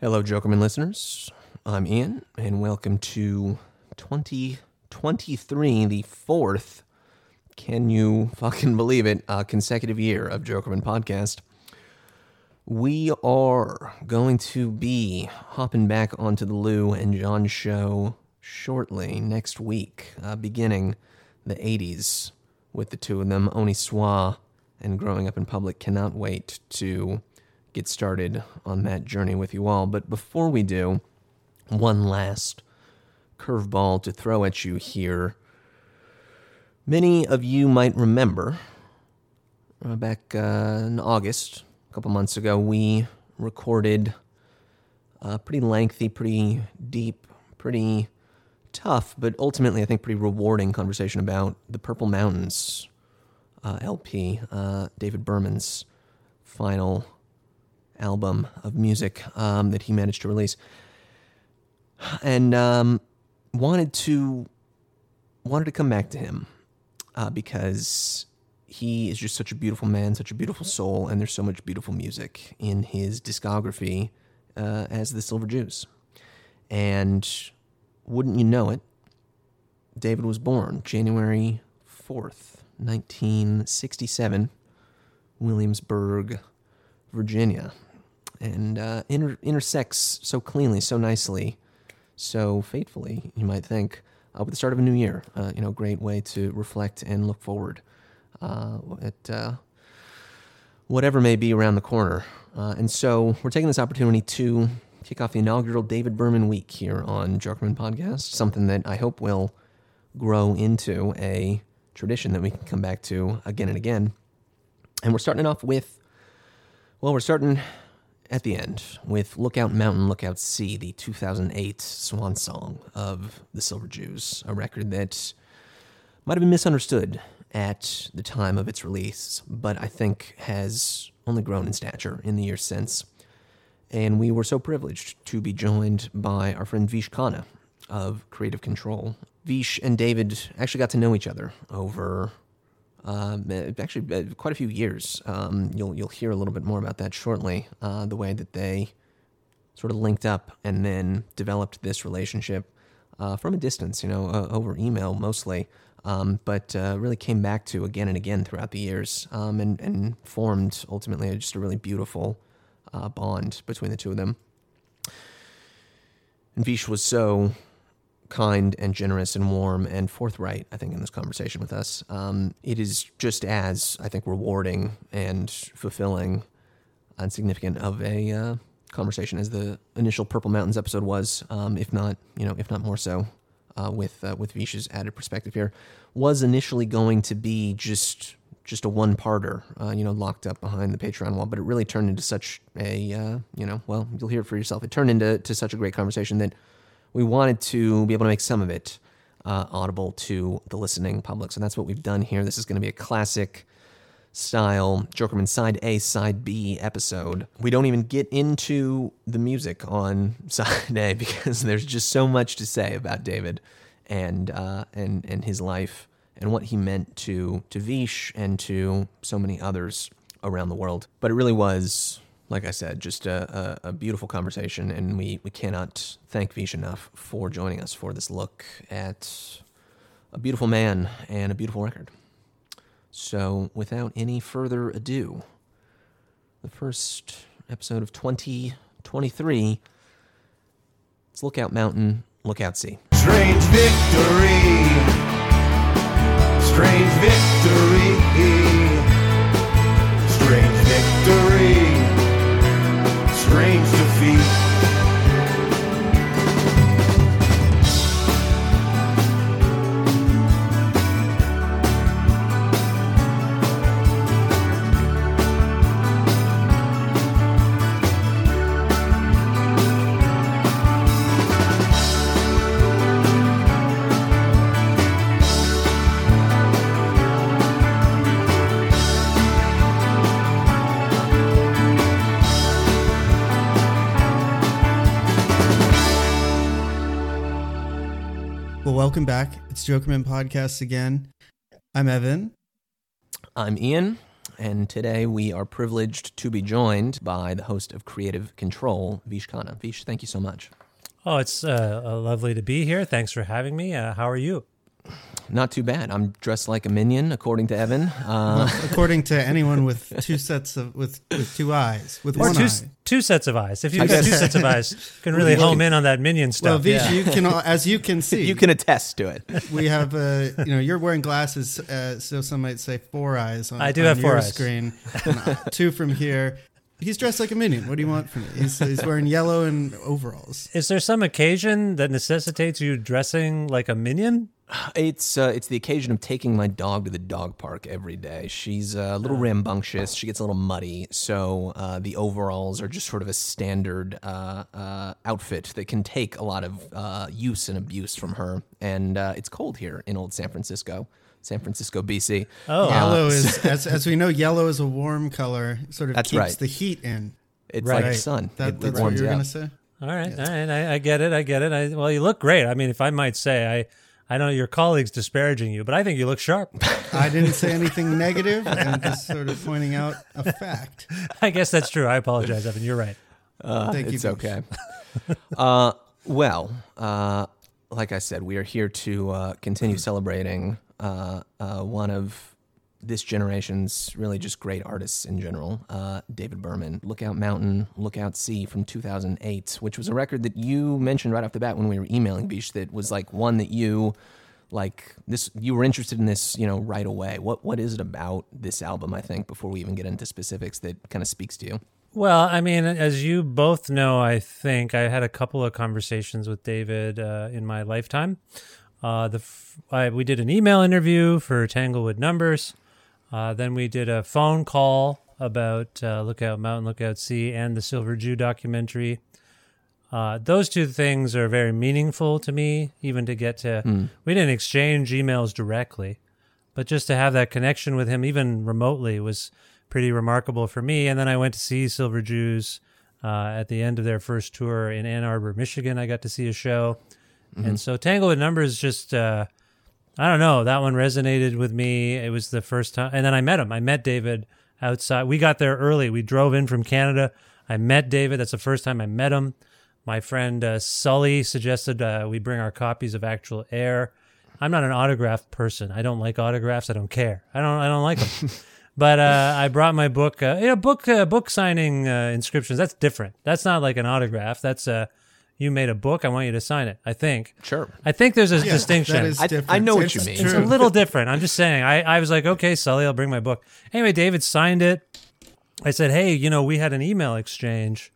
Hello, Jokermen listeners. I'm Ian, and welcome to 2023, the fourth, can you fucking believe it, uh, consecutive year of Jokermen podcast. We are going to be hopping back onto the Lou and John show shortly next week, uh, beginning the 80s with the two of them, Honi Soit and Growing Up in Public. Cannot wait to get started on that journey with you all. But before we do, one last curveball to throw at you here. Many of you might remember uh, back uh, in August, a couple months ago, we recorded a pretty lengthy, pretty deep, pretty tough, but ultimately I think pretty rewarding conversation about the Purple Mountains uh, LP, uh, David Berman's final album of music um, that he managed to release, and um, wanted to wanted to come back to him uh, because he is just such a beautiful man, such a beautiful soul, and there's so much beautiful music in his discography uh, as the Silver Jews. And wouldn't you know it, David was born January 4th, 1967, Williamsburg, Virginia. And uh, inter- intersects so cleanly, so nicely, so faithfully, you might think, uh, with the start of a new year. Uh, you know, great way to reflect and look forward uh, at uh, whatever may be around the corner. Uh, and so we're taking this opportunity to kick off the inaugural David Berman Week here on Jokermen Podcast, something that I hope will grow into a tradition that we can come back to again and again. And we're starting it off with, well, we're starting at the end with Lookout Mountain, Lookout Sea, the 2008 swan song of the Silver Jews, a record that might have been misunderstood at the time of its release, but I think has only grown in stature in the years since. And we were so privileged to be joined by our friend Vish Khanna of Kreative Kontrol. Vish and David actually got to know each other over um, actually uh, quite a few years. Um, you'll you'll hear a little bit more about that shortly. Uh, the way that they sort of linked up and then developed this relationship uh, from a distance, you know, uh, over email mostly, um, but uh, really came back to again and again throughout the years, um, and and formed ultimately just a really beautiful uh, bond between the two of them. And Vish was so kind and generous and warm and forthright, I think, in this conversation with us. Um, it is just as, I think, rewarding and fulfilling and significant of a uh, conversation as the initial Purple Mountains episode was, um, if not, you know, if not more so, uh, with uh, with Vish's added perspective here, was initially going to be just just a one parter, uh, you know, locked up behind the Patreon wall. But it really turned into such a, uh, you know, well, you'll hear it for yourself. It turned into to such a great conversation that we wanted to be able to make some of it uh, audible to the listening public. So that's what we've done here. This is going to be a classic style Jokermen side A, side B episode. We don't even get into the music on side A because there's just so much to say about David and uh, and and his life and what he meant to to Vish and to so many others around the world. But it really was like I said, just a, a, a, beautiful conversation, and we, we cannot thank Vish enough for joining us for this look at a beautiful man and a beautiful record. So, without any further ado, the first episode of 2023, it's Lookout Mountain, Lookout Sea. Strange victory, strange victory, welcome back. It's Jokermen Podcast again. I'm Evan. I'm Ian. and today we are privileged to be joined by the host of Kreative Kontrol, Vish Khanna. Vish, thank you so much. Oh, it's uh, uh, lovely to be here. Thanks for having me. Uh, how are you? Not too bad. I'm dressed like a minion, according to Evan. Uh, according to anyone with two sets of with, with two eyes, with Or one two, eye. Two sets of eyes. If you've got two sets of eyes, you can really home in on that minion Well, stuff. Vish, yeah. you can, as you can see, you can attest to it. we have, uh, you know, you're wearing glasses, uh, so some might say four eyes on, I do on have four eyes. screen, uh, two from here. He's dressed like a minion. What do you want from me? He's, he's wearing yellow and overalls. Is there some occasion that necessitates you dressing like a minion? It's uh, it's the occasion of taking my dog to the dog park every day. She's uh, a little rambunctious. She gets a little muddy, so uh, the overalls are just sort of a standard uh, uh, outfit that can take a lot of uh, use and abuse from her. And uh, it's cold here in old San Francisco, San Francisco, BC. Oh, Yellow is, as, as we know, yellow is a warm color. Sort of That's keeps right. the heat in. It's Right. like the sun. That, it, it that's what you were you going to say. all right, all right. I, I get it. I get it. I, well, you look great. I mean, if I might say, I, I know your colleagues disparaging you, but I think you look sharp. I didn't say anything negative. I'm just sort of pointing out a fact. I guess that's true. I apologize, Evan. You're right. Thank you. It's okay. uh, well, uh, like I said, we are here to uh, continue celebrating uh, uh, one of this generation's really just great artists in general, uh, David Berman. Lookout Mountain, Lookout Sea from 2008, which was a record that you mentioned right off the bat when we were emailing Vish that was like one that you like this you were interested in this you know right away what what is it about this album i think before we even get into specifics that kind of speaks to you Well, I mean, as you both know, I think I had a couple of conversations with David uh, in my lifetime. Uh, the f- I, we did an email interview for Tanglewood Numbers. Uh, then we did a phone call about uh, Lookout Mountain, Lookout Sea, and the Silver Jew documentary. Uh, those two things are very meaningful to me, even to get to. We didn't exchange emails directly, but just to have that connection with him, even remotely, was pretty remarkable for me. And then I went to see Silver Jews uh, at the end of their first tour in Ann Arbor, Michigan. I got to see a show, and so Tanglewood Numbers just. Uh, I don't know. That one resonated with me. It was the first time. And then I met him. I met David outside. We got there early. We drove in from Canada. I met David. That's the first time I met him. My friend uh, Sully suggested uh, we bring our copies of Actual Air. I'm not an autograph person. I don't like autographs. I don't care. I don't. I don't like them. but uh, I brought my book. Uh, yeah, book uh, book signing uh, inscriptions. That's different. That's not like an autograph. That's uh, you made a book. I want you to sign it. I think. sure I think there's a Yeah, distinction. That is I- I different. know what It's you mean. true. It's a little different. I'm just saying. I, I was like, okay, Sully, I'll bring my book. Anyway, David signed it. I said, hey, you know, we had an email exchange.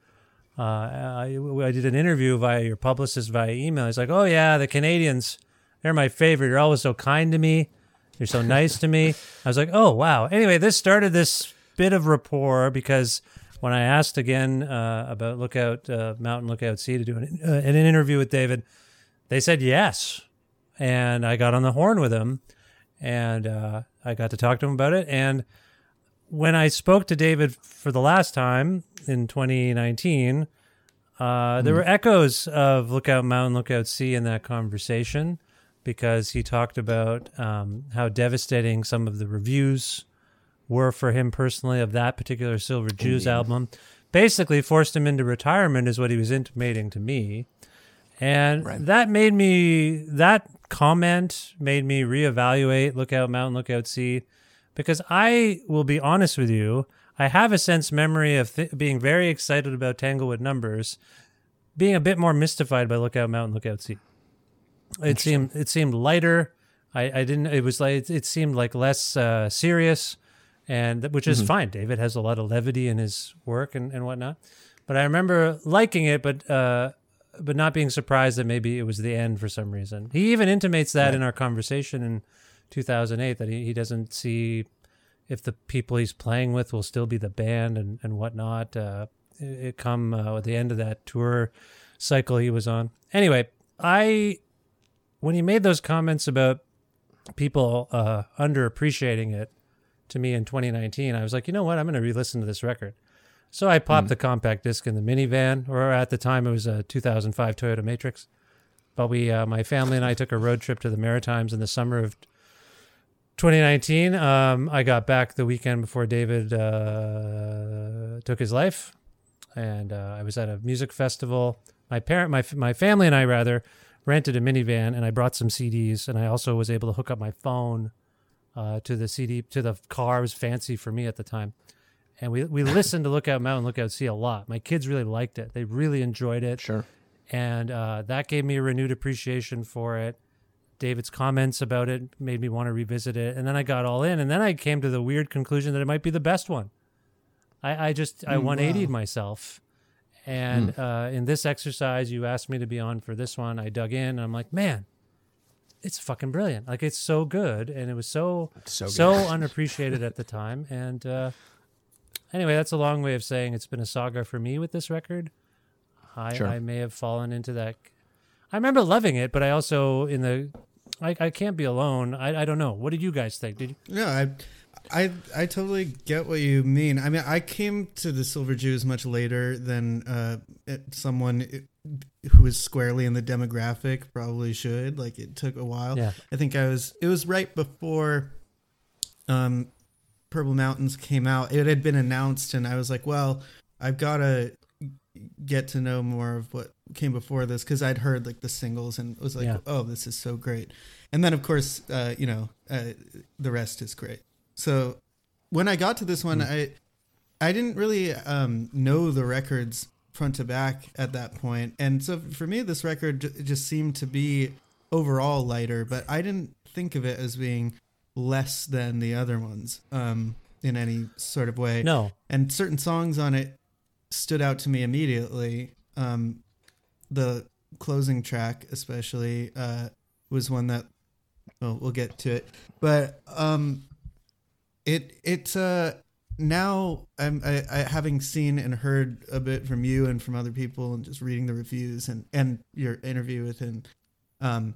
Uh, I, I did an interview via your publicist via email. He's like, oh, yeah, the Canadians, they're my favorite. You're always so kind to me. You're so nice to me. I was like, oh, wow. Anyway, this started this bit of rapport because when I asked again uh, about Lookout uh, Mountain, Lookout Sea to do an, uh, an interview with David, they said yes and I got on the horn with him, and uh, I got to talk to him about it. And when I spoke to David for the last time in 2019, uh, there were echoes of Lookout Mountain, Lookout Sea in that conversation because he talked about um, how devastating some of the reviews were for him personally of that particular Silver Jews album. Basically, forced him into retirement, is what he was intimating to me. And Right. that made me, that comment made me reevaluate Lookout Mountain, Lookout Sea, because I will be honest with you. I have a sense memory of th- being very excited about Tanglewood numbers, being a bit more mystified by Lookout Mountain, Lookout Sea. It seemed it seemed lighter. I, I didn't. It was like it seemed like less uh, serious, and which is fine. David has a lot of levity in his work and, and whatnot. But I remember liking it, but uh, but not being surprised that maybe it was the end for some reason. He even intimates that in our conversation in 2008 that he, he doesn't see if the people he's playing with will still be the band and, and whatnot. Uh, it, it come uh, at the end of that tour cycle he was on. Anyway, I when he made those comments about people uh, underappreciating it to me in 2019, I was like, you know what? I'm going to re-listen to this record. So I popped the compact disc in the minivan, or at the time it was a 2005 Toyota Matrix. But we, uh, my family and I, took a road trip to the Maritimes in the summer of 2019, um, I got back the weekend before David uh, took his life, and uh, I was at a music festival. My parent, my my family, and I rather rented a minivan, and I brought some CDs, and I also was able to hook up my phone uh, to the CD to the car. It was fancy for me at the time, and we we listened to Lookout Mountain, Lookout Sea a lot. My kids really liked it; they really enjoyed it Sure. and uh, that gave me a renewed appreciation for it. David's comments about it made me want to revisit it, and then I got all in, and then I came to the weird conclusion that it might be the best one. I, I just I 180'd myself, and uh, in this exercise, you asked me to be on for this one. I dug in, and I'm like, man, it's fucking brilliant! Like it's so good, and it was so So so, unappreciated at the time. And uh, anyway, that's a long way of saying it's been a saga for me with this record. I, Sure. I may have fallen into that. I remember loving it, but I also in the I, I can't be alone. I, I don't know. What did you guys think? Did you, No, I, I, I totally get what you mean. I mean, I came to the Silver Jews much later than uh, someone who is squarely in the demographic probably should. Like, it took a while. Yeah. I think I was. It was right before, um, Purple Mountains came out. It had been announced, and I was like, well, I've got to get to know more of what came before this because I'd heard like the singles and was like, Yeah. oh, this is so great. And then of course, uh, you know, uh, the rest is great. So when I got to this one, I I didn't really um, know the records front to back at that point, and so for me, this record j- just seemed to be overall lighter, but I didn't think of it as being less than the other ones um, in any sort of way no. and certain songs on it stood out to me immediately. Um, the closing track, especially, uh, was one that. Well, we'll get to it, but um, it it's uh, now I'm I, I having seen and heard a bit from you and from other people and just reading the reviews and and your interview with him. Um,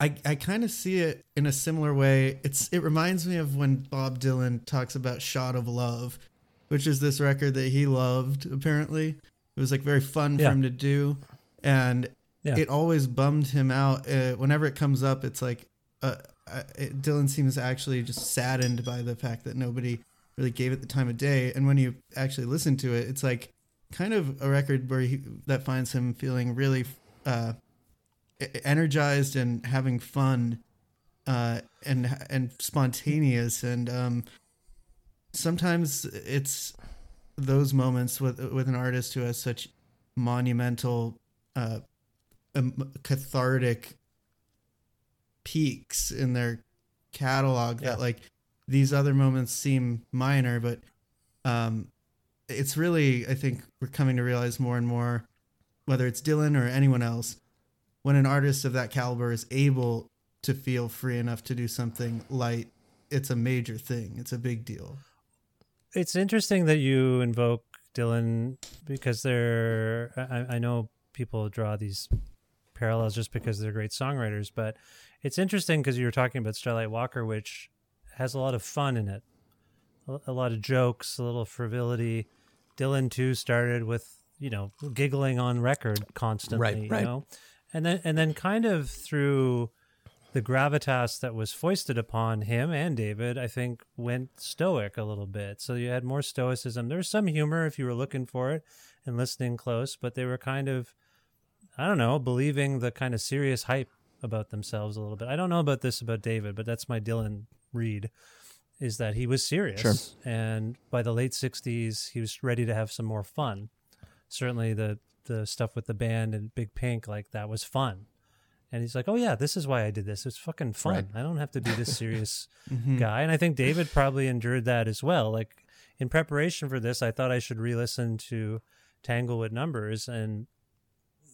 I, I kind of see it in a similar way. It's it reminds me of when Bob Dylan talks about "Shot of Love," which is this record that he loved. Apparently, it was like very fun Yeah. for him to do, and Yeah. it always bummed him out. Uh, whenever it comes up, it's like uh, uh, it, Dylan seems actually just saddened by the fact that nobody really gave it the time of day. And when you actually listen to it, it's like kind of a record where he that finds him feeling really uh, energized and having fun uh, and and spontaneous and um, sometimes it's those moments with with an artist who has such monumental uh, um, cathartic peaks in their catalog Yeah. that like these other moments seem minor but um it's really i think we're coming to realize more and more whether it's dylan or anyone else when an artist of that caliber is able to feel free enough to do something light it's a major thing it's a big deal It's interesting that you invoke Dylan because they're. I, I know people draw these parallels just because they're great songwriters, but it's interesting because you were talking about Starlight Walker, which has a lot of fun in it, a, a lot of jokes, a little frivolity. Dylan too started with you know giggling on record constantly, Right, right. you know, and then and then kind of through the gravitas that was foisted upon him and David, I think, went stoic a little bit. So you had more stoicism. There was some humor if you were looking for it and listening close, but they were kind of, I don't know, believing the kind of serious hype about themselves a little bit. I don't know about this about David, but that's my Dylan read is that he was serious. Sure. And by the late 60s, he was ready to have some more fun. Certainly the the stuff with the band and Big Pink like that was fun. And he's like, "Oh yeah, this is why I did this. It's fucking fun. Right. I don't have to be this serious Mm-hmm. guy." And I think David probably endured that as well. Like in preparation for this, I thought I should re-listen to Tanglewood Numbers, and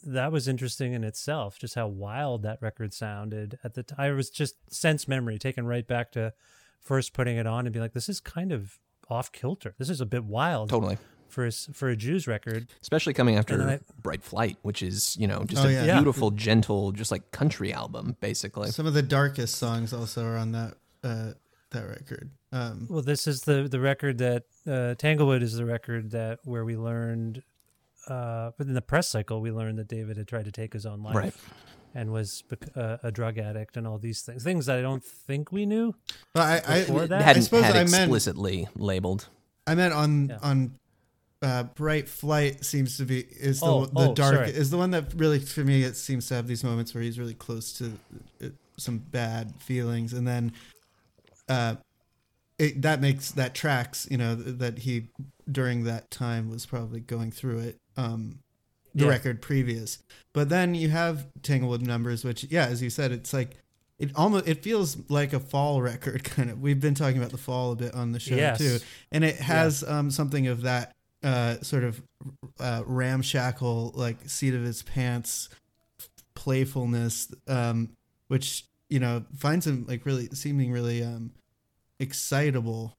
that was interesting in itself. Just how wild that record sounded at the time. I was just sense memory taken right back to first putting it on and being like, "This is kind of off kilter. This is a bit wild Totally. for a, s- for a Jews record." Especially coming after I- Bright Flight, which is, you know, just Oh, a yeah. Yeah. beautiful, gentle, just like country album, basically. some of the darkest songs also are on that uh that record um Well, this is the the record that uh, Tanglewood is the record that where we learned, uh, but in the press cycle we learned that David had tried to take his own life. Right. and was bec- uh, a drug addict and all these things, things that I don't think we knew. But I, I, Before that? I Hadn't suppose had I meant explicitly labeled. I meant on Yeah. on uh, Bright Flight seems to be is the Oh, the oh, dark sorry. is the one that really for me it seems to have these moments where he's really close to uh, some bad feelings and then uh it, that makes that tracks you know th- that he during that time was probably going through it um the Yeah. record previous. But then you have Tanglewood numbers which yeah as you said it's like it almost it feels like a fall record kind of. We've been talking about the fall a bit on the show Yes. too. And it has um, something of that uh, sort of uh, ramshackle, like seat of his pants playfulness, um, which you know finds him like really seeming really um, excitable,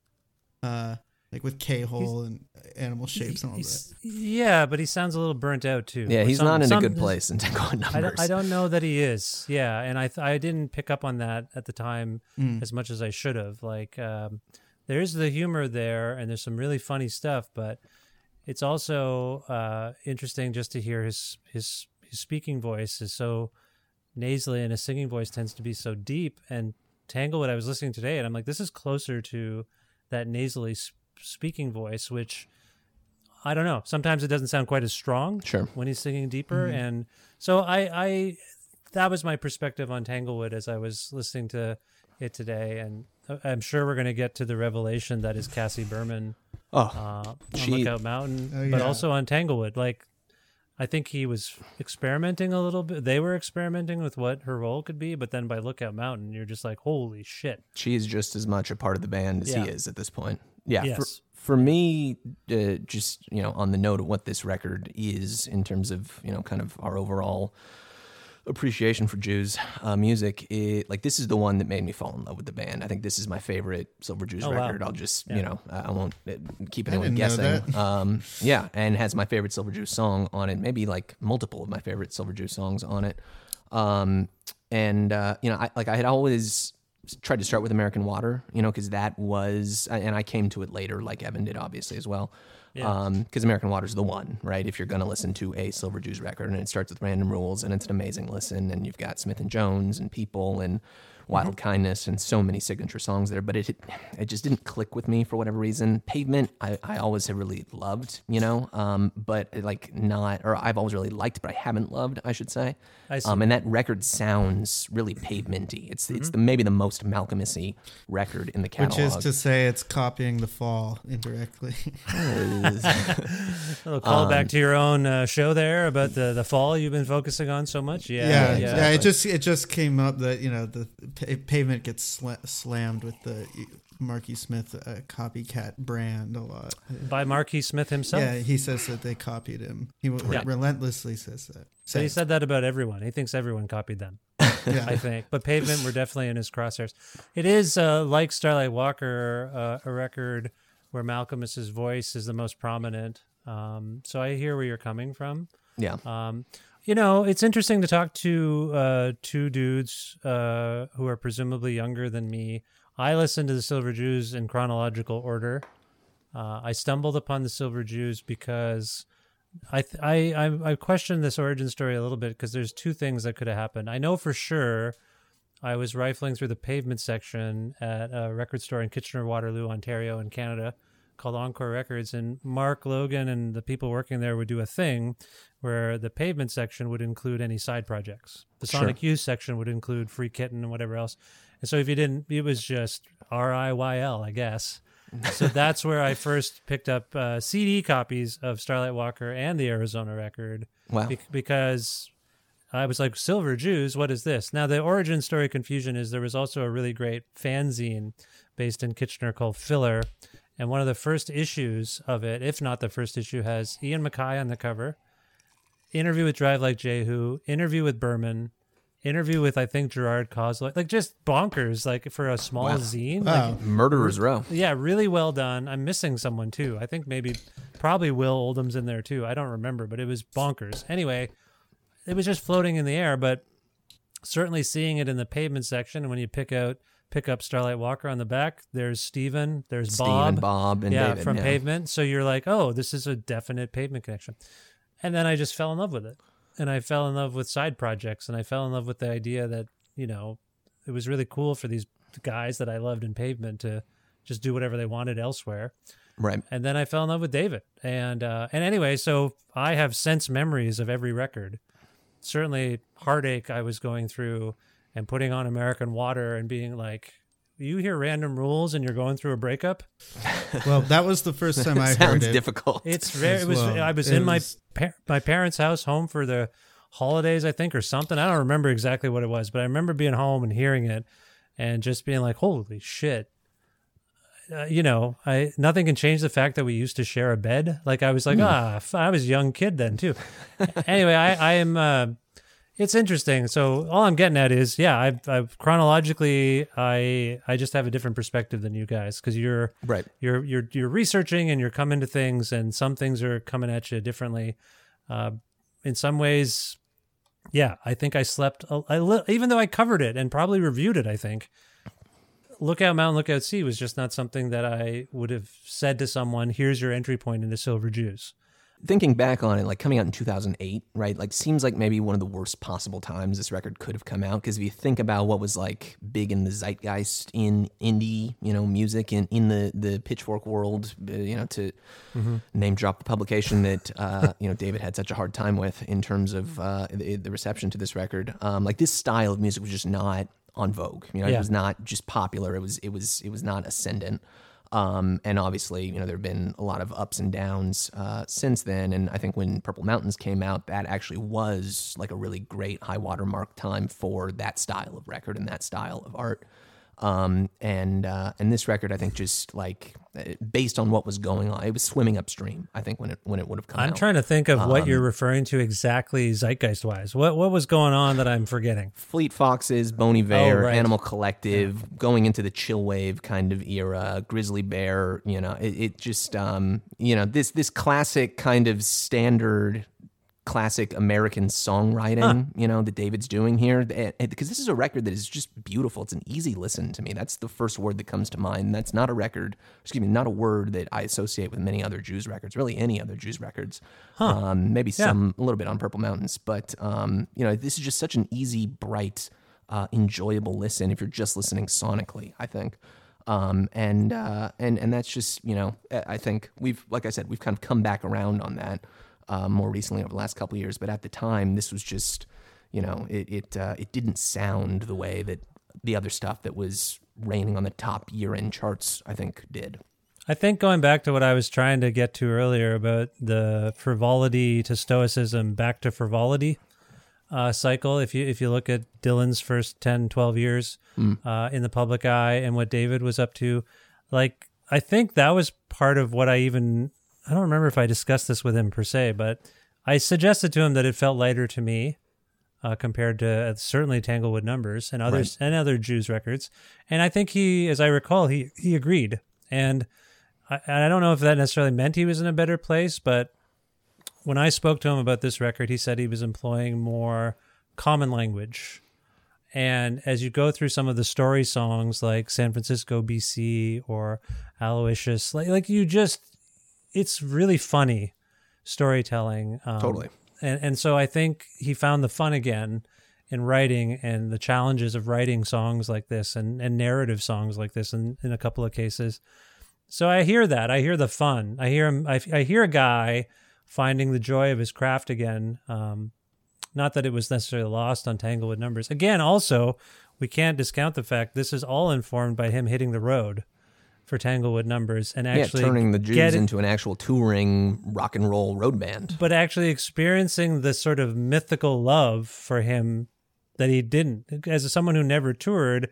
uh, like with K hole and animal shapes and all that. Yeah, but he sounds a little burnt out too. Yeah, he's some- not in a good place in Tanglewood I numbers. don't, I don't know that he is. Yeah, and I th- I didn't pick up on that at the time Mm. as much as I should have. Like, um, there's the humor there, and there's some really funny stuff, but it's also uh, interesting just to hear his his his speaking voice is so nasally, and his singing voice tends to be so deep. And Tanglewood, I was listening today, and I'm like, this is closer to that nasally s- speaking voice, which I don't know. Sometimes it doesn't sound quite as strong Sure. when he's singing deeper, and so I, I that was my perspective on Tanglewood as I was listening to it today, and I'm sure we're going to get to the revelation that is Cassie Berman Oh, uh, on Lookout Mountain, Oh, but also on Tanglewood. Like, I think he was experimenting a little bit. They were experimenting with what her role could be, but then by Lookout Mountain, you're just like, holy shit. she is just as much a part of the band as Yeah. he is at this point. Yeah. For, Yes. for me, uh, just you know, on the note of what this record is in terms of you know, kind of our overall appreciation for Jews uh, music, it, like this is the one that made me fall in love with the band. I think this is my favorite Silver Jews Oh, wow. record. I'll just you know, I I won't uh, keep anyone guessing. Um, yeah, and has my favorite Silver Jews song on it. Maybe like multiple of my favorite Silver Jews songs on it. Um, and uh, you know, I like I had always tried to start with American Water, you know, because that was, and I came to it later, like Evan did, obviously as well. Yeah. Um, because American Water is the one, right? If you're going to listen to a Silver Jews record, and it starts with Random Rules, and it's an amazing listen, and you've got Smith and Jones and People and Wild Kindness and so many signature songs there, but it it just didn't click with me for whatever reason. Pavement, I, I always have really loved, you know, um, but like not, or I've always really liked, but I haven't loved, I should say. I see. Um, and that record sounds really pavementy. It's it's the maybe the most Malcolmissy record in the catalog. Which is to say, it's copying the fall indirectly. A little callback to your own uh, show there about the, the fall you've been focusing on so much. Yeah. yeah, Yeah. yeah, It just it just came up that you know the pa- pavement gets sla- slammed with the Marky Smith uh, copycat brand a lot. By Marquis Smith himself. Yeah, he says that they copied him. He w- Yeah. relentlessly says that. So he said that about everyone. He thinks everyone copied them. yeah. I think. But Pavement were definitely in his crosshairs. It is uh, like Starlight Walker, uh, a record where Malkmus's voice is the most prominent. Um, so I hear where you're coming from. yeah. Um, you know, it's interesting to talk to uh, two dudes uh, who are presumably younger than me. I listened to the Silver Jews in chronological order. Uh, I stumbled upon the Silver Jews because I th- I, I I questioned this origin story a little bit because there's two things that could have happened. I know for sure I was rifling through the pavement section at a record store in Kitchener Waterloo, Ontario, in Canada, called Encore Records, and Mark Logan and the people working there would do a thing where the pavement section would include any side projects. The Sure. Sonic Youth section would include Free Kitten and whatever else. And so if you didn't, it was just R I Y L, I guess. so that's where I first picked up uh, CD copies of Starlight Walker and the Arizona record Wow. bec- because I was like, Silver Jews, what is this? Now, the origin story confusion is there was also a really great fanzine based in Kitchener called Filler. And one of the first issues of it, if not the first issue, has Ian MacKaye on the cover, interview with Drive Like Jehu, interview with Berman, interview with, I think, Gerard Cosloy. Like, just bonkers, like, for a small Wow. zine. Wow. Like, Murderer's Row. yeah, really well done. I'm missing someone too. I think maybe, probably Will Oldham's in there too. I don't remember, but it was bonkers. Anyway, it was just floating in the air, but certainly seeing it in the pavement section. When you pick out, pick up Starlight Walker on the back, there's Steven, there's Steve Bob, and Bob and yeah, David. from yeah. Pavement. So you're like, oh, this is a definite pavement connection. And then I just fell in love with it. and I fell in love with side projects, and I fell in love with the idea that you know it was really cool for these guys that I loved in Pavement to just do whatever they wanted elsewhere. Right. And then I fell in love with David, and uh, and anyway, so I have sense memories of every record. Certainly, heartache I was going through, and putting on American Water, and being like, "You hear Random Rules, and you're going through a breakup." Well, that was the first time I heard Sounds it. difficult. It's very. It was. well. I was It in my was- par- my parents' house, home for the holidays, I think, or something. I don't remember exactly what it was, but I remember being home and hearing it, and just being like, "Holy shit!" Uh, you know, I nothing can change the fact that we used to share a bed. Like I was like, ah, f- I was a young kid then too. anyway, I, I am. Uh, it's interesting. So all I'm getting at is, yeah, I've, I've chronologically, I I just have a different perspective than you guys because you're right. you're you're you're researching and you're coming to things and some things are coming at you differently uh, in some ways yeah i think i slept a, I li- even though i covered it and probably reviewed it i think lookout mountain lookout sea was just not something that i would have said to someone here's your entry point into silver jews Thinking back on it, like coming out in 2008, right? Like seems like maybe one of the worst possible times this record could have come out. Because if you think about what was like big in the zeitgeist in indie, you know, music in in the the Pitchfork world, uh, you know, to name drop the publication that uh, you know David had such a hard time with in terms of uh, the, the reception to this record. Um, like this style of music was just not on vogue. You know, Yeah. it was not just popular. It was it was it was not ascendant. Um, and obviously, you know, there have been a lot of ups and downs uh, since then. And I think when Purple Mountains came out, that actually was like a really great high watermark time for that style of record and that style of art. Um, and uh, and this record, I think, just like based on what was going on, it was swimming upstream. I think when it when it would have come out. i'm out. trying to think of what you're referring to exactly zeitgeist wise what what was going on that i'm forgetting Fleet Foxes, Bon Iver, Oh, right. Animal Collective, going into the chill wave kind of era, Grizzly Bear, you know, it, it just um, you know, this this classic kind of standard classic American songwriting, you know, that David's doing here. And- and- Because this is a record that is just beautiful. It's an easy listen to me. That's the first word that comes to mind. That's not a record, excuse me, not a word that I associate with many other Jews records, really any other Jews records. Um, maybe Yeah. some a little bit on Purple Mountains, but um, you know, this is just such an easy, bright, uh, enjoyable listen if you're just listening sonically. I think, um, and uh, and and that's just you know, I I think we've like I said, we've kind of come back around on that uh, more recently over the last couple of years. But at the time, this was just you know, it it uh, it didn't sound the way that the other stuff that was reigning on the top year end charts, I think, did. I think going back to what I was trying to get to earlier about the frivolity to stoicism back to frivolity uh, cycle, if you if you look at Dylan's first 10, 12 years uh, in the public eye and what David was up to, like I think that was part of what I even I don't remember if I discussed this with him per se, but I suggested to him that it felt lighter to me uh, compared to uh, certainly Tanglewood Numbers and others and other Jews records. And I think he, as I recall, he he agreed. And I, I don't know if that necessarily meant he was in a better place, but when I spoke to him about this record, he said he was employing more common language. And as you go through some of the story songs like San Francisco, BC, or Aloysius, like like you just, it's really funny storytelling. Um, Totally. and and so I think he found the fun again in writing and the challenges of writing songs like this and, and narrative songs like this in, in a couple of cases. So I hear that. I hear the fun. I hear him. I, I hear a guy finding the joy of his craft again. Um, not that it was necessarily lost on Tanglewood numbers. Again, also, we can't discount the fact this is all informed by him hitting the road for Tanglewood numbers and actually yeah, turning the Jews into an actual touring rock and roll road band. but actually experiencing the sort of mythical love for him that he didn't. As someone who never toured,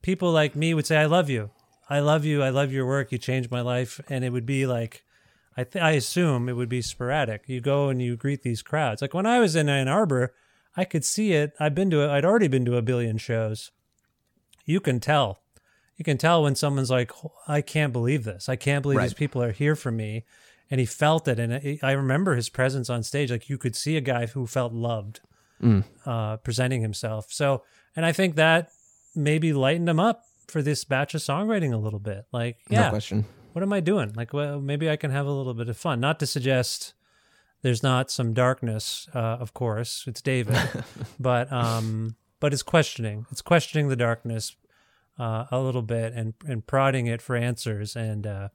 people like me would say, "I love you, I love you, I love your work. You changed my life," and it would be like. I, th- I assume it would be sporadic. You go and you greet these crowds. Like when I was in Ann Arbor, I could see it. I've been to. it. I'd already been to a billion shows. You can tell. You can tell when someone's like, "I can't believe this. I can't believe these people are here for me," and he felt it. And it, I remember his presence on stage. Like you could see a guy who felt loved, uh, presenting himself. So, and I think that maybe lightened him up for this batch of songwriting a little bit. Like, No yeah, question. what am I doing? Like, well, maybe I can have a little bit of fun. Not to suggest there's not some darkness. Uh, of course, it's David, but um, but it's questioning. It's questioning the darkness uh, a little bit and and prodding it for answers. And uh,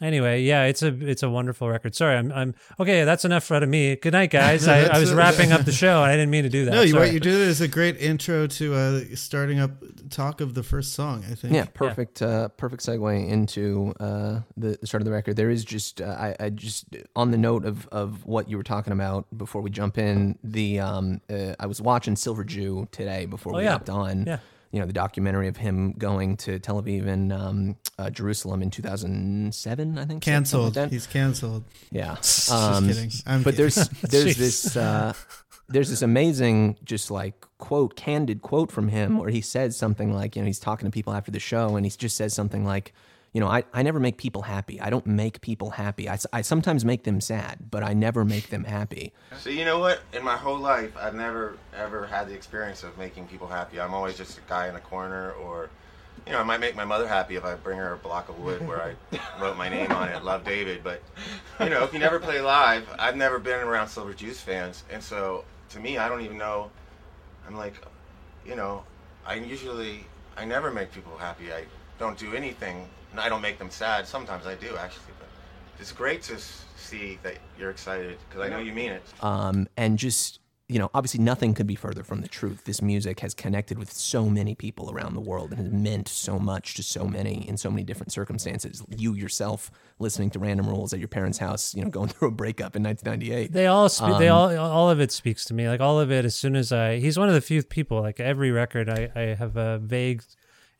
anyway, yeah, it's a it's a wonderful record. Sorry, I'm I'm okay. That's enough out of me. Good night, guys. I, I was wrapping up the show. and I didn't mean to do that. No, you, what you did is a great intro to uh, starting up talk of the first song. I think. Yeah, perfect. Uh, perfect segue into uh, the, the start of the record. There is just uh, I, I just on the note of, of what you were talking about before we jump in. The um, uh, I was watching Silver Jew today before Oh, we yeah. hopped on. Yeah. You know the documentary of him going to Tel Aviv and um, uh, Jerusalem in 2007, I think. something like Canceled. He's canceled. Yeah. Just Um, kidding. I'm but kidding. there's there's this uh, there's this amazing just like quote candid quote from him where he says something like you know he's talking to people after the show and he just says something like you know I, I never make people happy I don't make people happy I, I sometimes make them sad but I never make them happy So you know what? In my whole life, I've never ever had the experience of making people happy. I'm always just a guy in a corner, or you know, I might make my mother happy if I bring her a block of wood where I wrote my name on it, "Love David." But you know, if you never play live, I've never been around Silver Jews fans, and so to me, I don't even know. I'm like, you know, I usually I never make people happy. I don't do anything. And I don't make them sad. Sometimes I do actually, but it's great to see that you're excited because I know you mean it. um, and just you know obviously nothing could be further from the truth this music has connected with so many people around the world and has meant so much to so many in so many different circumstances you yourself listening to random rules at your parents house you know going through a breakup in 1998 They all spe- they Um, all all of it speaks to me. Like all of it as soon as I he's one of the few people like every record I I have a vague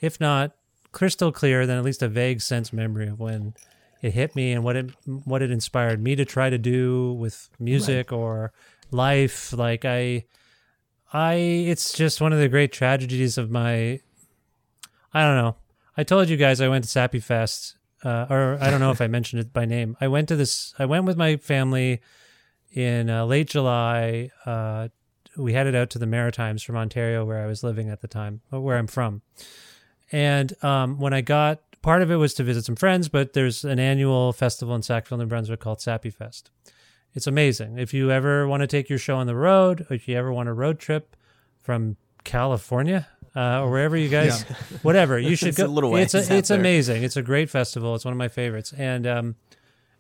if not crystal clear then at least a vague sense memory of when it hit me and what it what it inspired me to try to do with music or life like I I it's just one of the great tragedies of my I don't know. I told you guys I went to Sappy Fest uh, or I don't know if I mentioned it by name. I went to this I went with my family in uh, late July. Uh, we headed out to the Maritimes from Ontario, where I was living at the time, where I'm from. And um, when I got part of it was to visit some friends, but there's an annual festival in Sackville, New Brunswick called Sappy Fest. It's amazing. If you ever want to take your show on the road, or if you ever want a road trip from California uh, or wherever you guys, whatever, you should It's go. a little it's a, it's amazing. It's a great festival. It's one of my favorites. And um,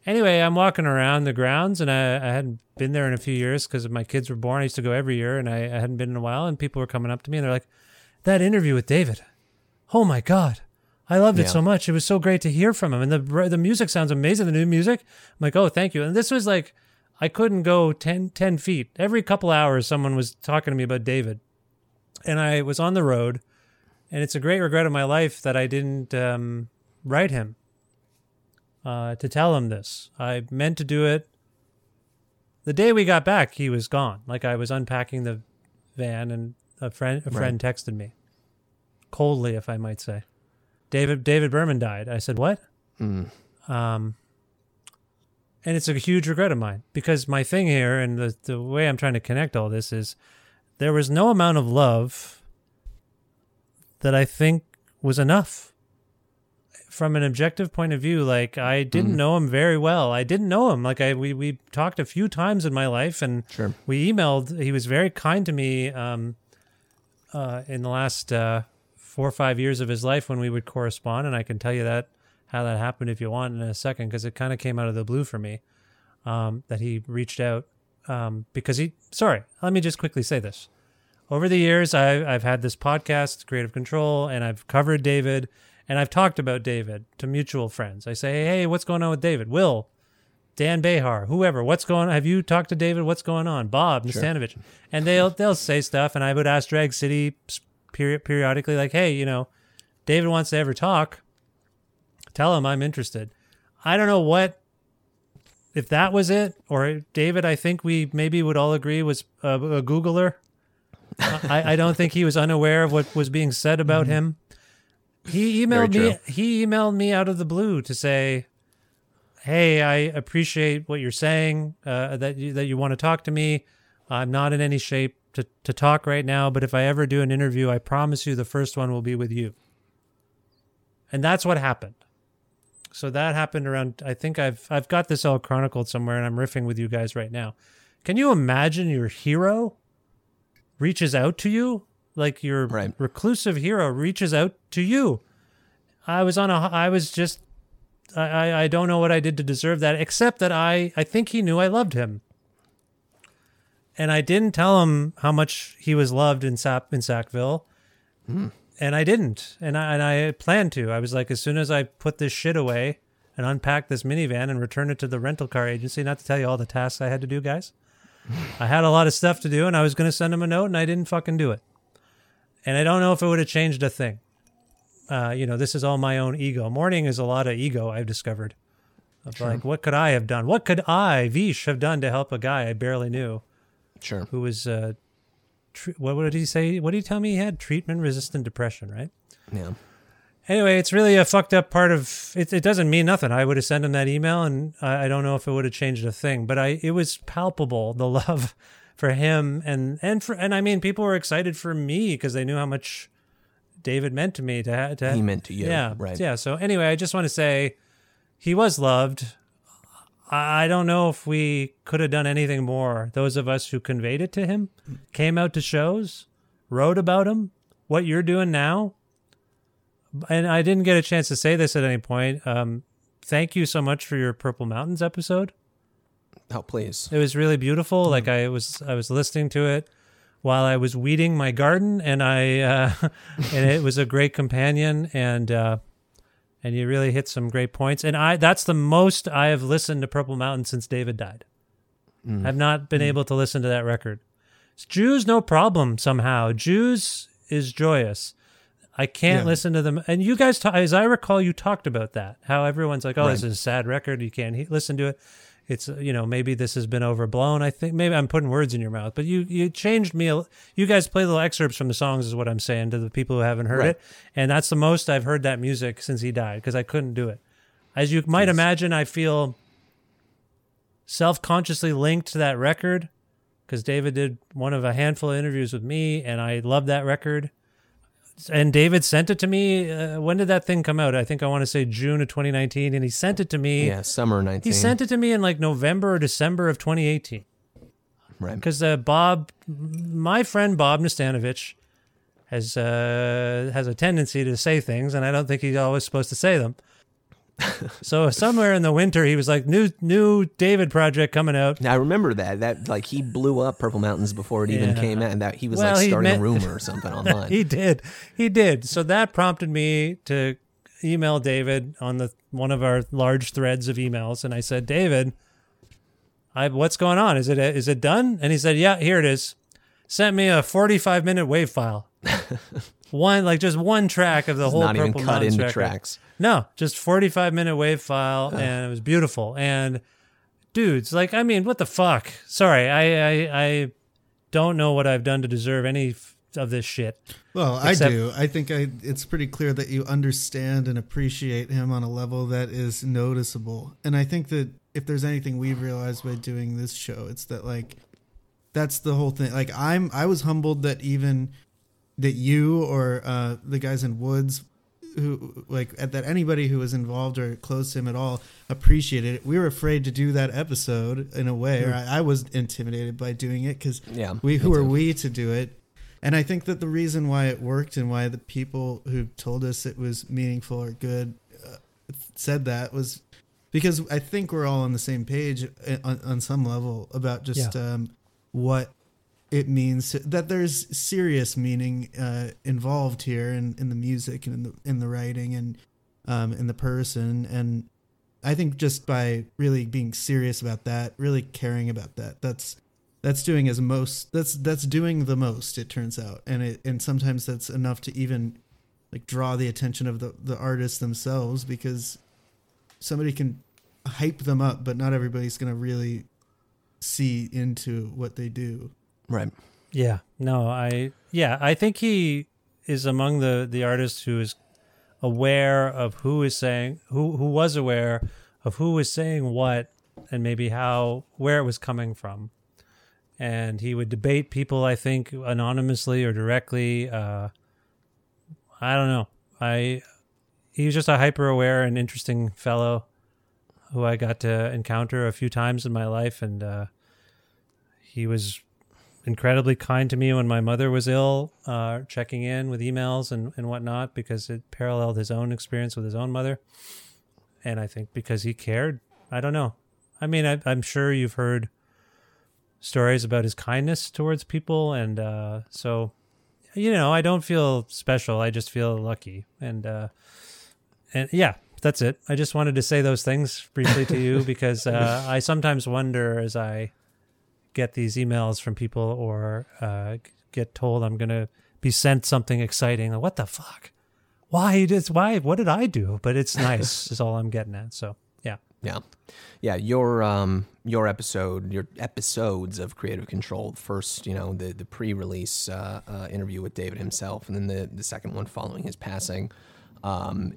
anyway, I'm walking around the grounds, and I, I hadn't been there in a few years because my kids were born. I used to go every year, and I, I hadn't been in a while. And people were coming up to me, and they're like, "That interview with David, oh my god." I loved it Yeah. so much. It was so great to hear from him, and the the music sounds amazing. The new music, I'm like, oh, thank you. And this was like, I couldn't go 10, 10 feet. Every couple hours, someone was talking to me about David, and I was on the road, and it's a great regret of my life that I didn't um, write him uh, to tell him this. I meant to do it. The day we got back, he was gone. Like I was unpacking the van, and a friend a friend texted me, coldly, if I might say. David David Berman died. I said, "What?" Um, and it's a huge regret of mine because my thing here and the the way I'm trying to connect all this is there was no amount of love that I think was enough from an objective point of view. Like I didn't know him very well. I didn't know him. Like I we we talked a few times in my life and Sure. we emailed. He was very kind to me um, uh, in the last uh, four or five years of his life when we would correspond, and I can tell you that how that happened if you want in a second because it kind of came out of the blue for me um, that he reached out um, because he. Sorry, let me just quickly say this. Over the years, I, I've had this podcast, Kreative Kontrol, and I've covered David, and I've talked about David to mutual friends. I say, hey, what's going on with David? Will, Dan Bejar, whoever, what's going on? Have you talked to David? What's going on? Bob Nastanovich. And they'll they'll say stuff, and I would ask Drag City peri- periodically, like, hey, you know, David wants to ever talk. Tell him I'm interested. I don't know what if that was it, or David. I think we maybe would all agree was a, a Googler. I, I don't think he was unaware of what was being said about him. He emailed me. He emailed me out of the blue to say, "Hey, I appreciate what you're saying. Uh, that you, that you want to talk to me. I'm not in any shape to to talk right now, but if I ever do an interview, I promise you the first one will be with you." And that's what happened. so that happened around. I think I've I've got this all chronicled somewhere, and I'm riffing with you guys right now. Can you imagine your hero reaches out to you like your Right. reclusive hero reaches out to you? I was on a. I was just. I, I I don't know what I did to deserve that, except that I I think he knew I loved him and I didn't tell him how much he was loved in Sap in Sackville, and I didn't, and I and I planned to. I was like, as soon as I put this shit away and unpack this minivan and return it to the rental car agency, not to tell you all the tasks I had to do, guys. I had a lot of stuff to do, and I was going to send him a note, and I didn't fucking do it. And I don't know if it would have changed a thing. Uh, you know, this is all my own ego. Mourning is a lot of ego. I've discovered. Of like, what could I have done? What could I, Vish, have done to help a guy I barely knew? Sure. who was uh, tr- what, what did he say? What did he tell me he had? Treatment resistant depression, right? Yeah. Anyway, it's really a fucked up part of it. It doesn't mean nothing. I would have sent him that email, and I, I don't know if it would have changed a thing. But I, it was palpable the love for him, and and for and I mean, people were excited for me because they knew how much David meant to me. To, ha- to He meant to you, yeah, right. Yeah. So anyway, I just want to say he was loved. I don't know if we could have done anything more. Those of us who conveyed it to him, came out to shows, wrote about him, what you're doing now. And I didn't get a chance to say this at any point. Um, thank you so much for your Purple Mountains episode. Oh, please. It was really beautiful. Like I was, I was listening to it while I was weeding my garden, and I, uh, and it was a great companion, and uh, and you really hit some great points. And I, that's the most I have listened to Purple Mountain since David died. Mm. I've not been mm. able to listen to that record. Jews, no problem. Somehow, Jews is joyous. I can't Yeah. listen to them. And you guys, as I recall, you talked about that. How everyone's like, "Oh, this is a sad record. You can't he- listen to it." It's uh, you know maybe this has been overblown. I think maybe I'm putting words in your mouth, but you you changed me. a- You guys play little excerpts from the songs, is what I'm saying to the people who haven't heard Right. it. And that's the most I've heard that music since he died because I couldn't do it. As you might imagine, I feel self-consciously linked to that record because David did one of a handful of interviews with me, and I love that record. And David sent it to me. Uh, when did that thing come out? I think I want to say June of 2019, and he sent it to me. Yeah, summer 19. He sent it to me in like November or December of 2018 Right. because uh, Bob, my friend Bob Nastanovich, has uh, has a tendency to say things, and I don't think he's always supposed to say them. so somewhere in the winter, he was like, "New new David project coming out." Now, I remember that. That like he blew up Purple Mountains before it even Yeah. came out, and that he was Well, like starting meant- a rumor or something online. he did, he did. So that prompted me to email David on the one of our large threads of emails, and I said, "David, I what's going on? Is it is it done?" And he said, "Yeah, here it is." Sent me a 45 minute wave file. one like just one track of the It's whole not even Purple cut Mountains into record. tracks. No, just 45 minute wave file and it was beautiful. And dudes, like I mean, what the fuck? Sorry, I I, I don't know what I've done to deserve any of this shit. Well, I do. I think I, it's pretty clear that you understand and appreciate him on a level that is noticeable. And I think that if there's anything we've realized by doing this show, it's that like that's the whole thing. Like I'm I was humbled that even that you or uh, the guys in Woods who like that anybody who was involved or close to him at all appreciated it. We were afraid to do that episode in a way, or I, I was intimidated by doing it because Yeah, we who are we to do it? And i think that the reason why it worked and why the people who told us it was meaningful or good uh, said that was because i think we're all on the same page uh, on, on some level about just um, what it means that there's serious meaning uh, involved here in, in the music and in the in the writing and um, in the person. And I think just by really being serious about that, really caring about that, that's that's doing as most that's that's doing the most it turns out. And it and sometimes that's enough to even like draw the attention of the the artists themselves because somebody can hype them up but not everybody's to really see into what they do Right. Yeah. No, I yeah, I think he is among the the artists who is aware of who is saying who who was aware of who was saying what and maybe how where it was coming from. And he would debate people I think anonymously or directly uh I don't know. I he was just a hyper aware and interesting fellow who I got to encounter a few times in my life, and uh, he was incredibly kind to me when my mother was ill, uh, checking in with emails and, and whatnot because it paralleled his own experience with his own mother. And I think because he cared, I don't know. I mean, I, I'm sure you've heard stories about his kindness towards people, and uh, so you know, I don't feel special. I just feel lucky, and uh, and yeah, that's it. I just wanted to say those things briefly to you because uh, I sometimes wonder as I get these emails from people or uh, get told I'm gonna be sent something exciting. Like, what the fuck? Why did why? What did I do? But it's nice. is all I'm getting at. So yeah. Yeah, yeah. Your um your episode, your episodes of Kreative Kontrol. First, you know the the pre-release uh, uh, interview with David himself, and then the the second one following his passing, um,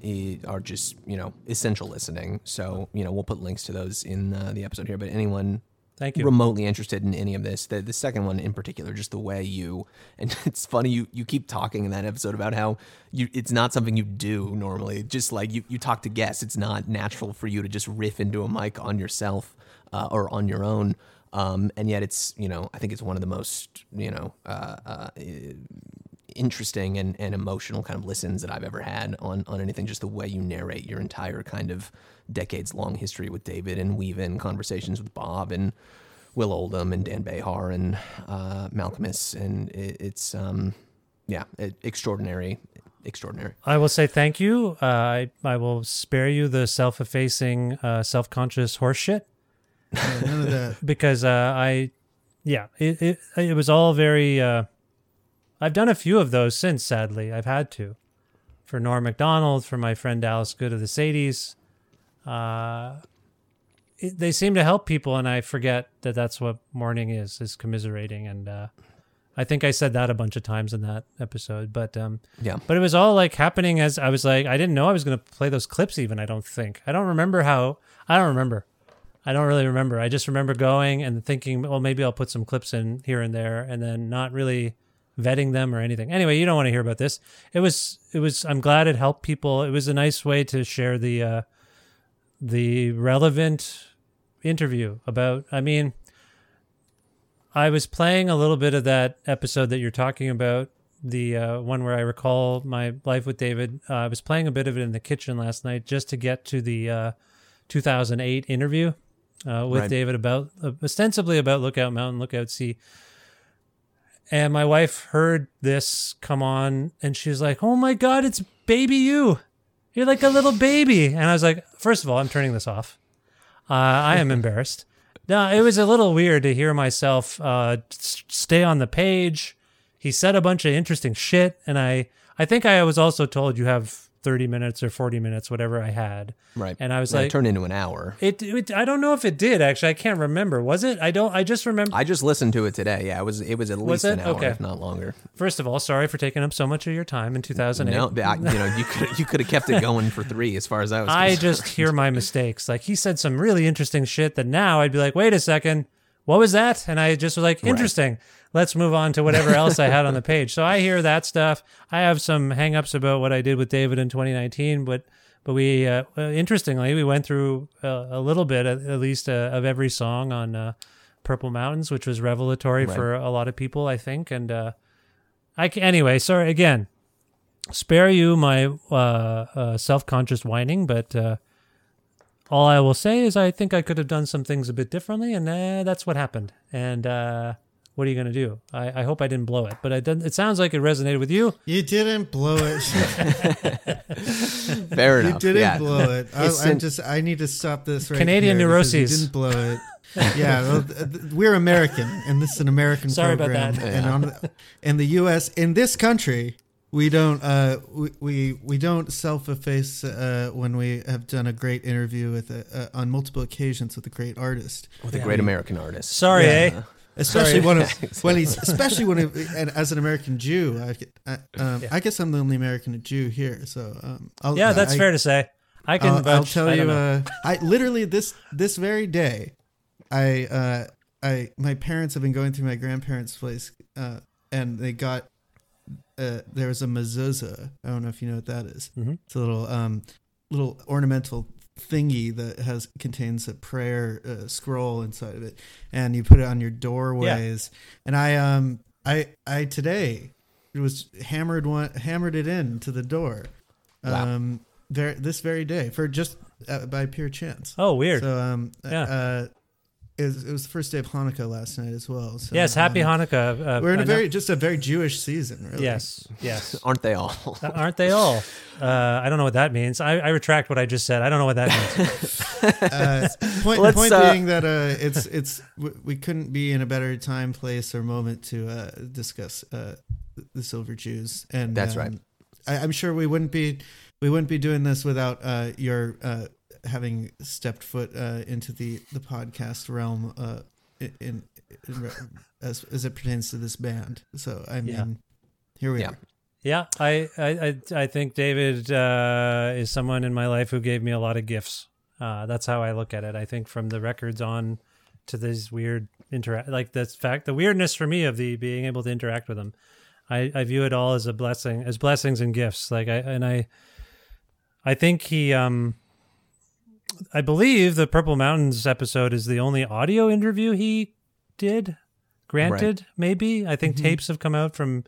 are just you know essential listening. So you know we'll put links to those in uh, the episode here. But anyone Thank you. remotely interested in any of this. The the second one in particular, just the way you and it's funny you you keep talking in that episode about how you it's not something you do normally. Just like you you talk to guests, it's not natural for you to just riff into a mic on yourself uh, or on your own. Um, and yet it's you know I think it's one of the most you know uh, uh, interesting and, and emotional kind of listens that I've ever had on, on anything. Just the way you narrate your entire kind of decades long history with David and weave in conversations with Bob and Will Oldham and Dan Bejar and uh, Malkmus. And it, it's, um, yeah, it, extraordinary, extraordinary. I will say thank you. Uh, I I will spare you the self-effacing, uh, self-conscious horseshit Yeah, none of that. because uh, I, yeah, it, it it was all very. I've done a few of those since. Sadly, I've had to, for Norm Macdonald, for my friend Dallas Good of the Sadies. Uh, it, they seem to help people, and I forget that that's what mourning is: is commiserating. And uh, I think I said that a bunch of times in that episode. But um, Yeah. but it was all like happening as I was like, I didn't know I was going to play those clips even. I don't think. I don't remember how. I don't remember. I don't really remember. I just remember going and thinking, well, maybe I'll put some clips in here and there, and then not really vetting them or anything. Anyway, you don't want to hear about this. It was. It was. I'm glad it helped people. It was a nice way to share the uh, the relevant interview about. I mean, I was playing a little bit of that episode that you're talking about, the uh, one where I recall my life with David. Uh, I was playing a bit of it in the kitchen last night just to get to the uh, 2008 interview uh, with Right. David about uh, ostensibly about Lookout Mountain, Lookout Sea. And my wife heard this come on, and she was like, "Oh my God, it's baby you! You're like a little baby." And I was like, first of all, I'm turning this off. Uh, I am embarrassed. No, it was a little weird to hear myself uh, stay on the page. He said a bunch of interesting shit, and I, I think I was also told you have 30 minutes or 40 minutes, whatever I had. Right. And I was And like, it turned into an hour. it, it. I don't know if it did actually. I can't remember. Was it? I don't. I just remember. I just listened to it today. Yeah, it was it was at Was least an hour, Okay. if not longer. First of all, sorry for taking up so much of your time in 2008. No, I, you know you could you could have kept it going for three as far as I was. I concerned. just hear my mistakes. Like he said some really interesting shit that now I'd be like, wait a second, what was that? And I just was like, interesting. Let's move on to whatever else I had on the page. So I hear that stuff. I have some hangups about what I did with David in 2019, but but we uh, interestingly we went through uh, a little bit at, at least uh, of every song on uh, Purple Mountains, which was revelatory Right. for a lot of people, I think. And uh, I ca- anyway, sorry again. Spare you my uh, uh, self-conscious whining, but. Uh, all I will say is I think I could have done some things a bit differently, and uh, that's what happened. And uh, what are you going to do? I, I hope I didn't blow it, but I didn't, it sounds like it resonated with you. You didn't blow it. fair enough. you didn't yeah. blow it. I, It's I'm just. I need to stop this right Canadian here because neuroses. You didn't blow it. Yeah, well, th- th- we're American, and this is an American Sorry about program. that. And on, in the U.S., in this country, we don't uh, we, we we don't self-efface uh, when we have done a great interview with a, uh, on multiple occasions with a great artist. with a great American artist. Sorry, eh? Especially when when he's especially when it, and as an American Jew, I, I, um, I guess I'm the only American Jew here. So um, I'll, Yeah, that's I, fair to say. I can. I'll, I'll tell you. Uh, I literally this this very day, I uh, I my parents have been going through my grandparents' place, uh, and they got uh, there was a mezuzah. I don't know if you know what that is. Mhm. It's a little um, little ornamental thingy that has contains a prayer uh, scroll inside of it, and you put it on your doorways. And I um I I today it was hammered one hammered it in to the door, Wow. um, ver- this very day for just uh, by pure chance. Oh, weird. So um Yeah. uh, it was, it was the first day of Hanukkah last night as well. So, yes, happy um, Hanukkah. Uh, We're in a very just a very Jewish season, really. yes, yes. Aren't they all? Uh, Aren't they all? Uh, I don't know what that means. I, I retract what I just said. I don't know what that means. Uh, point Let's, point uh, being that uh, it's it's w- we couldn't be in a better time, place, or moment to uh, discuss uh, the Silver Jews, and That's um, right. I, I'm sure we wouldn't be we wouldn't be doing this without uh, your uh, having stepped foot uh, into the the podcast realm uh, in, in, in as as it pertains to this band. So I mean, Yeah. here we Yeah. are. Yeah, I, I, I, I think David uh, is someone in my life who gave me a lot of gifts. Uh, that's how I look at it. I think from the records on to these weird interact, like this fact, the weirdness for me of the being able to interact with him, I, I view it all as a blessing, as blessings and gifts. Like I, and I, I think he, um, I believe the Purple Mountains episode is the only audio interview he did. Granted, maybe I think mm-hmm. tapes have come out from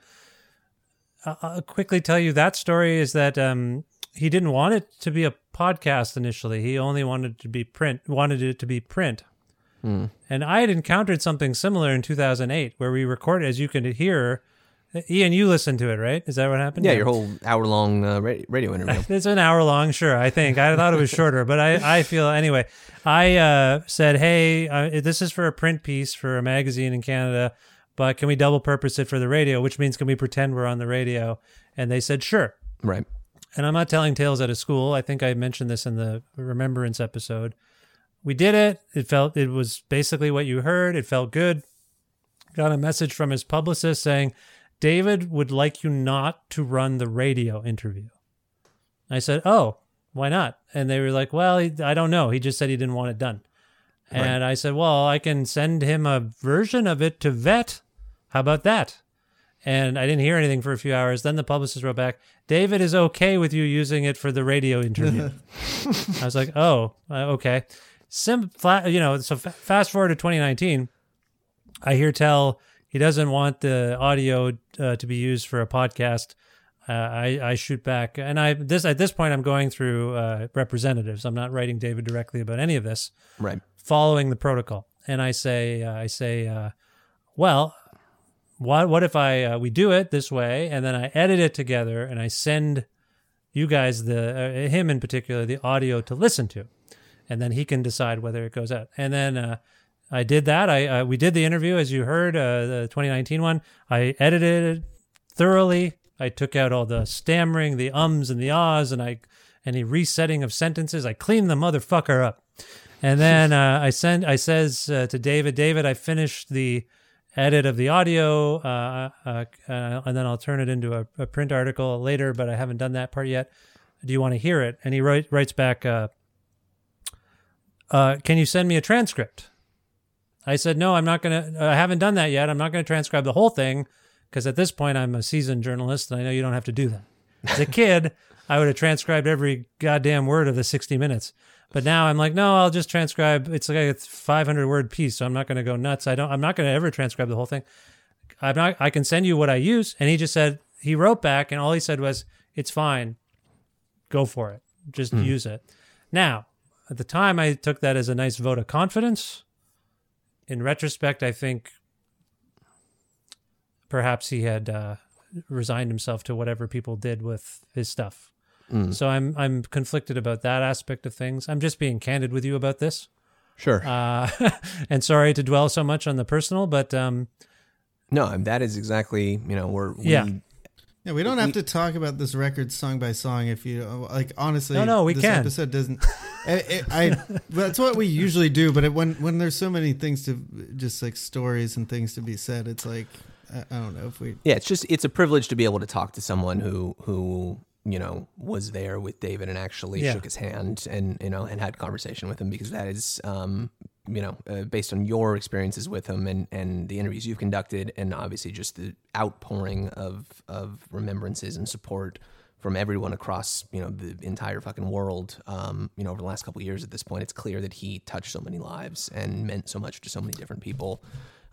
I'll- I'll quickly tell you that story is that um, he didn't want it to be a podcast initially. He only wanted it to be print, wanted it to be print. Hmm. And I had encountered something similar in 2008 where we recorded, as you can hear. Ian, you listened to it, right? Is that what happened? yeah, your whole hour long uh, radio interview. It's an hour long, sure. I think I thought it was shorter, but I, I feel anyway. I uh, said, "Hey, uh, this is for a print piece for a magazine in Canada, but can we double purpose it for the radio? Which means can we pretend we're on the radio?" And they said, "Sure." right. And I'm not telling tales out of school. I think I mentioned this in the remembrance episode. We did it. It felt it was basically what you heard. It felt good. Got a message from his publicist saying, David would like you not to run the radio interview. I said, Oh, why not? And they were like, Well, he, I don't know. He just said he didn't want it done. And I said, Well, I can send him a version of it to vet. How about that? And I didn't hear anything for a few hours. Then the publicist wrote back, David is okay with you using it for the radio interview. I was like, oh, uh, okay. Sim, flat, you know, so fa- fast forward to 2019, I hear tell he doesn't want the audio uh, to be used for a podcast. Uh, I, I shoot back, and I this at this point I'm going through uh, representatives. I'm not writing David directly about any of this Right. following the protocol. And I say, uh, I say, uh, well, what what if I uh, we do it this way, and then I edit it together, and I send you guys the uh, him in particular the audio to listen to, and then he can decide whether it goes out. And then uh, I did that. I uh, we did the interview as you heard, uh, the 2019 one. I edited it thoroughly. I took out all the stammering, the ums and the ahs, and I any resetting of sentences. I cleaned the motherfucker up. And then uh, I send, I says uh, to David, David, I finished the edit of the audio, uh, uh, uh, and then I'll turn it into a, a print article later. But I haven't done that part yet. Do you want to hear it? And he write, writes back, uh, uh, "Can you send me a transcript?" I said, "No, I'm not gonna. I haven't done that yet. I'm not gonna transcribe the whole thing because at this point I'm a seasoned journalist, and I know you don't have to do that. As a kid, I would have transcribed every goddamn word of the 60 minutes." But now I'm like, no, I'll just transcribe. It's like a 500 word piece, so I'm not going to go nuts. I don't. I'm not going to ever transcribe the whole thing. I'm not. I can send you what I use. And he just said he wrote back, and all he said was, "It's fine. Go for it. Just hmm. use it." Now, at the time, I took that as a nice vote of confidence. In retrospect, I think perhaps he had uh, resigned himself to whatever people did with his stuff. So I'm I'm conflicted about that aspect of things. I'm just being candid with you about this, Sure. uh, and sorry to dwell so much on the personal, but um, no, that is exactly you know we're we, Yeah. Yeah, we don't have to talk about this record song by song. If you like, honestly, No, no, we this can. episode doesn't. it, it, I that's what we usually do, but it, when when there's so many things to just like stories and things to be said, it's like I, I don't know if we. yeah it's just it's a privilege to be able to talk to someone who who you know, was there with David and actually Yeah. shook his hand and you know and had conversation with him because that is, um, you know, uh, based on your experiences with him and and the interviews you've conducted and obviously just the outpouring of of remembrances and support from everyone across you know the entire fucking world um, you know over the last couple of years at this point it's clear that he touched so many lives and meant so much to so many different people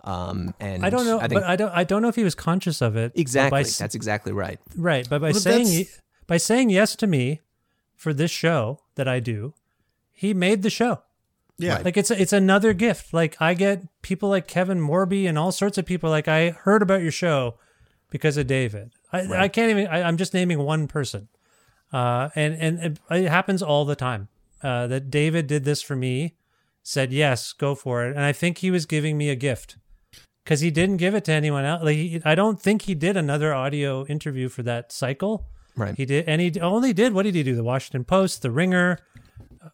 um, and I don't know, I think but I don't. I don't know if he was conscious of it. exactly By, that's exactly right right, but by Well, saying by saying yes to me for this show that I do, he made the show. Yeah. Like it's it's another gift. Like I get people like Kevin Morby and all sorts of people. Like I heard about your show because of David. I, I can't even. I, I'm just naming one person, uh, and and it, it happens all the time. Uh, that David did this for me, said yes, go for it, and I think he was giving me a gift because he didn't give it to anyone else. Like he, I don't think he did another audio interview for that cycle. Right. He did, and he only did what did he do? The Washington Post, The Ringer,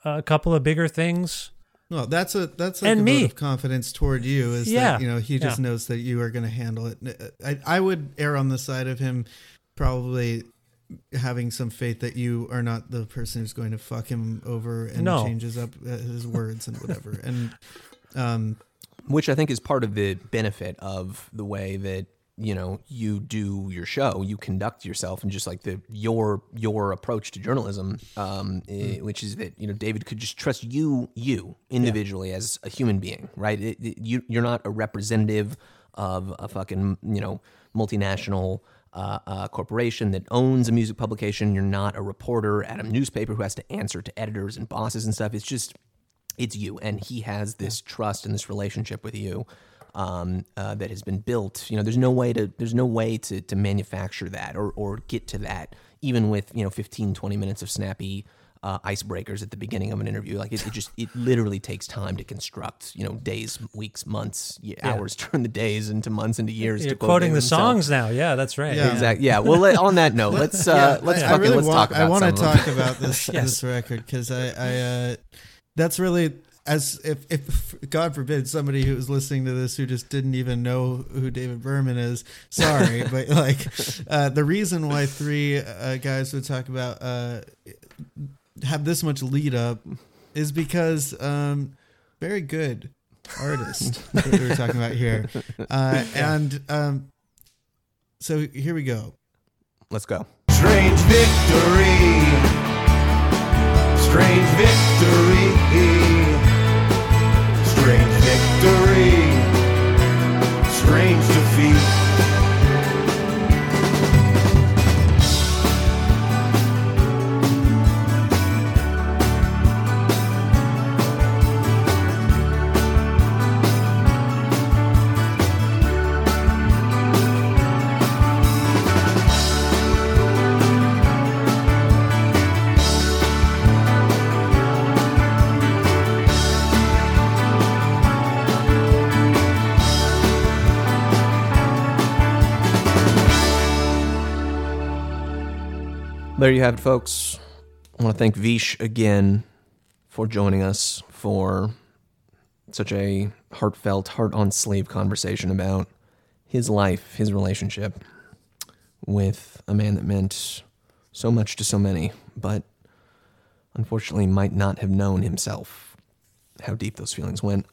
a couple of bigger things. Well, that's a that's like And a me. vote of confidence toward you is Yeah. that you know he just Yeah. knows that you are going to handle it. I I would err on the side of him probably having some faith that you are not the person who's going to fuck him over and No. changes up uh, his words and whatever. And um which I think is part of the benefit of the way that you know you do your show, you conduct yourself, and just like the your your approach to journalism, um, eh, which is that you know David could just trust you, you individually as a human being, right? It, it- you you're not a representative of a fucking you know multinational. Uh, uh, corporation that owns a music publication. You're not a reporter at a newspaper who has to answer to editors and bosses and stuff. It's just it's you and he has this trust and this relationship with you um, uh, that has been built you know there's no way to there's no way to, to manufacture that or, or get to that even with you know 15 20 minutes of snappy uh, icebreakers at the beginning of an interview like it, it just it literally takes time to construct you know days weeks months y- hours turn the days into months into years You're to quote quoting the himself. songs now. Yeah, that's right. Yeah. exactly yeah well let, on that note let's uh let's I fucking really let's want, talk about I want to talk about this Yes. this record because I, I uh, that's really as if if God forbid somebody who was listening to this who just didn't even know who David Berman is. Sorry, but like uh, the reason why three uh, guys would talk about uh, have this much lead up is because um, very good artist that we're talking about here, uh, and um, so here we go. let's go Strange victory. Strange victory. Victory. Strange defeat. There you have it, folks. I want to thank Vish again for joining us for such a heartfelt, heart on sleeve conversation about his life, his relationship with a man that meant so much to so many, but unfortunately might not have known himself how deep those feelings went.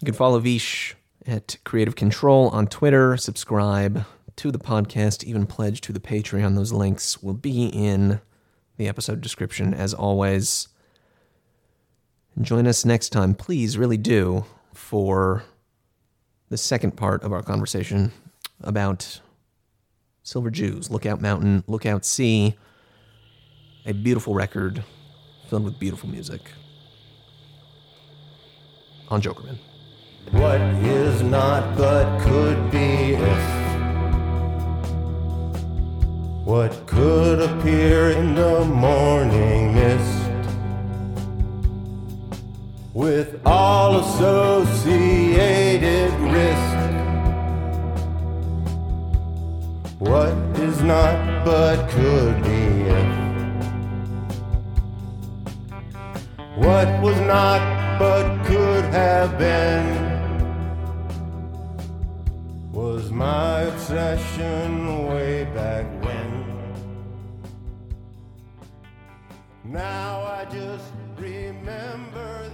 You can follow Vish at Kreative Kontrol on Twitter, subscribe to the podcast, even pledge to the Patreon. Those links will be in the episode description as always. Join us next time, please, really do, for the second part of our conversation about Silver Jews, Lookout Mountain, Lookout Sea, a beautiful record filled with beautiful music. On Jokermen. What is not but could be if. What could appear in the morning mist with all associated risk. What is not but could be if. What was not but could have been was my obsession way back when. Now I just remember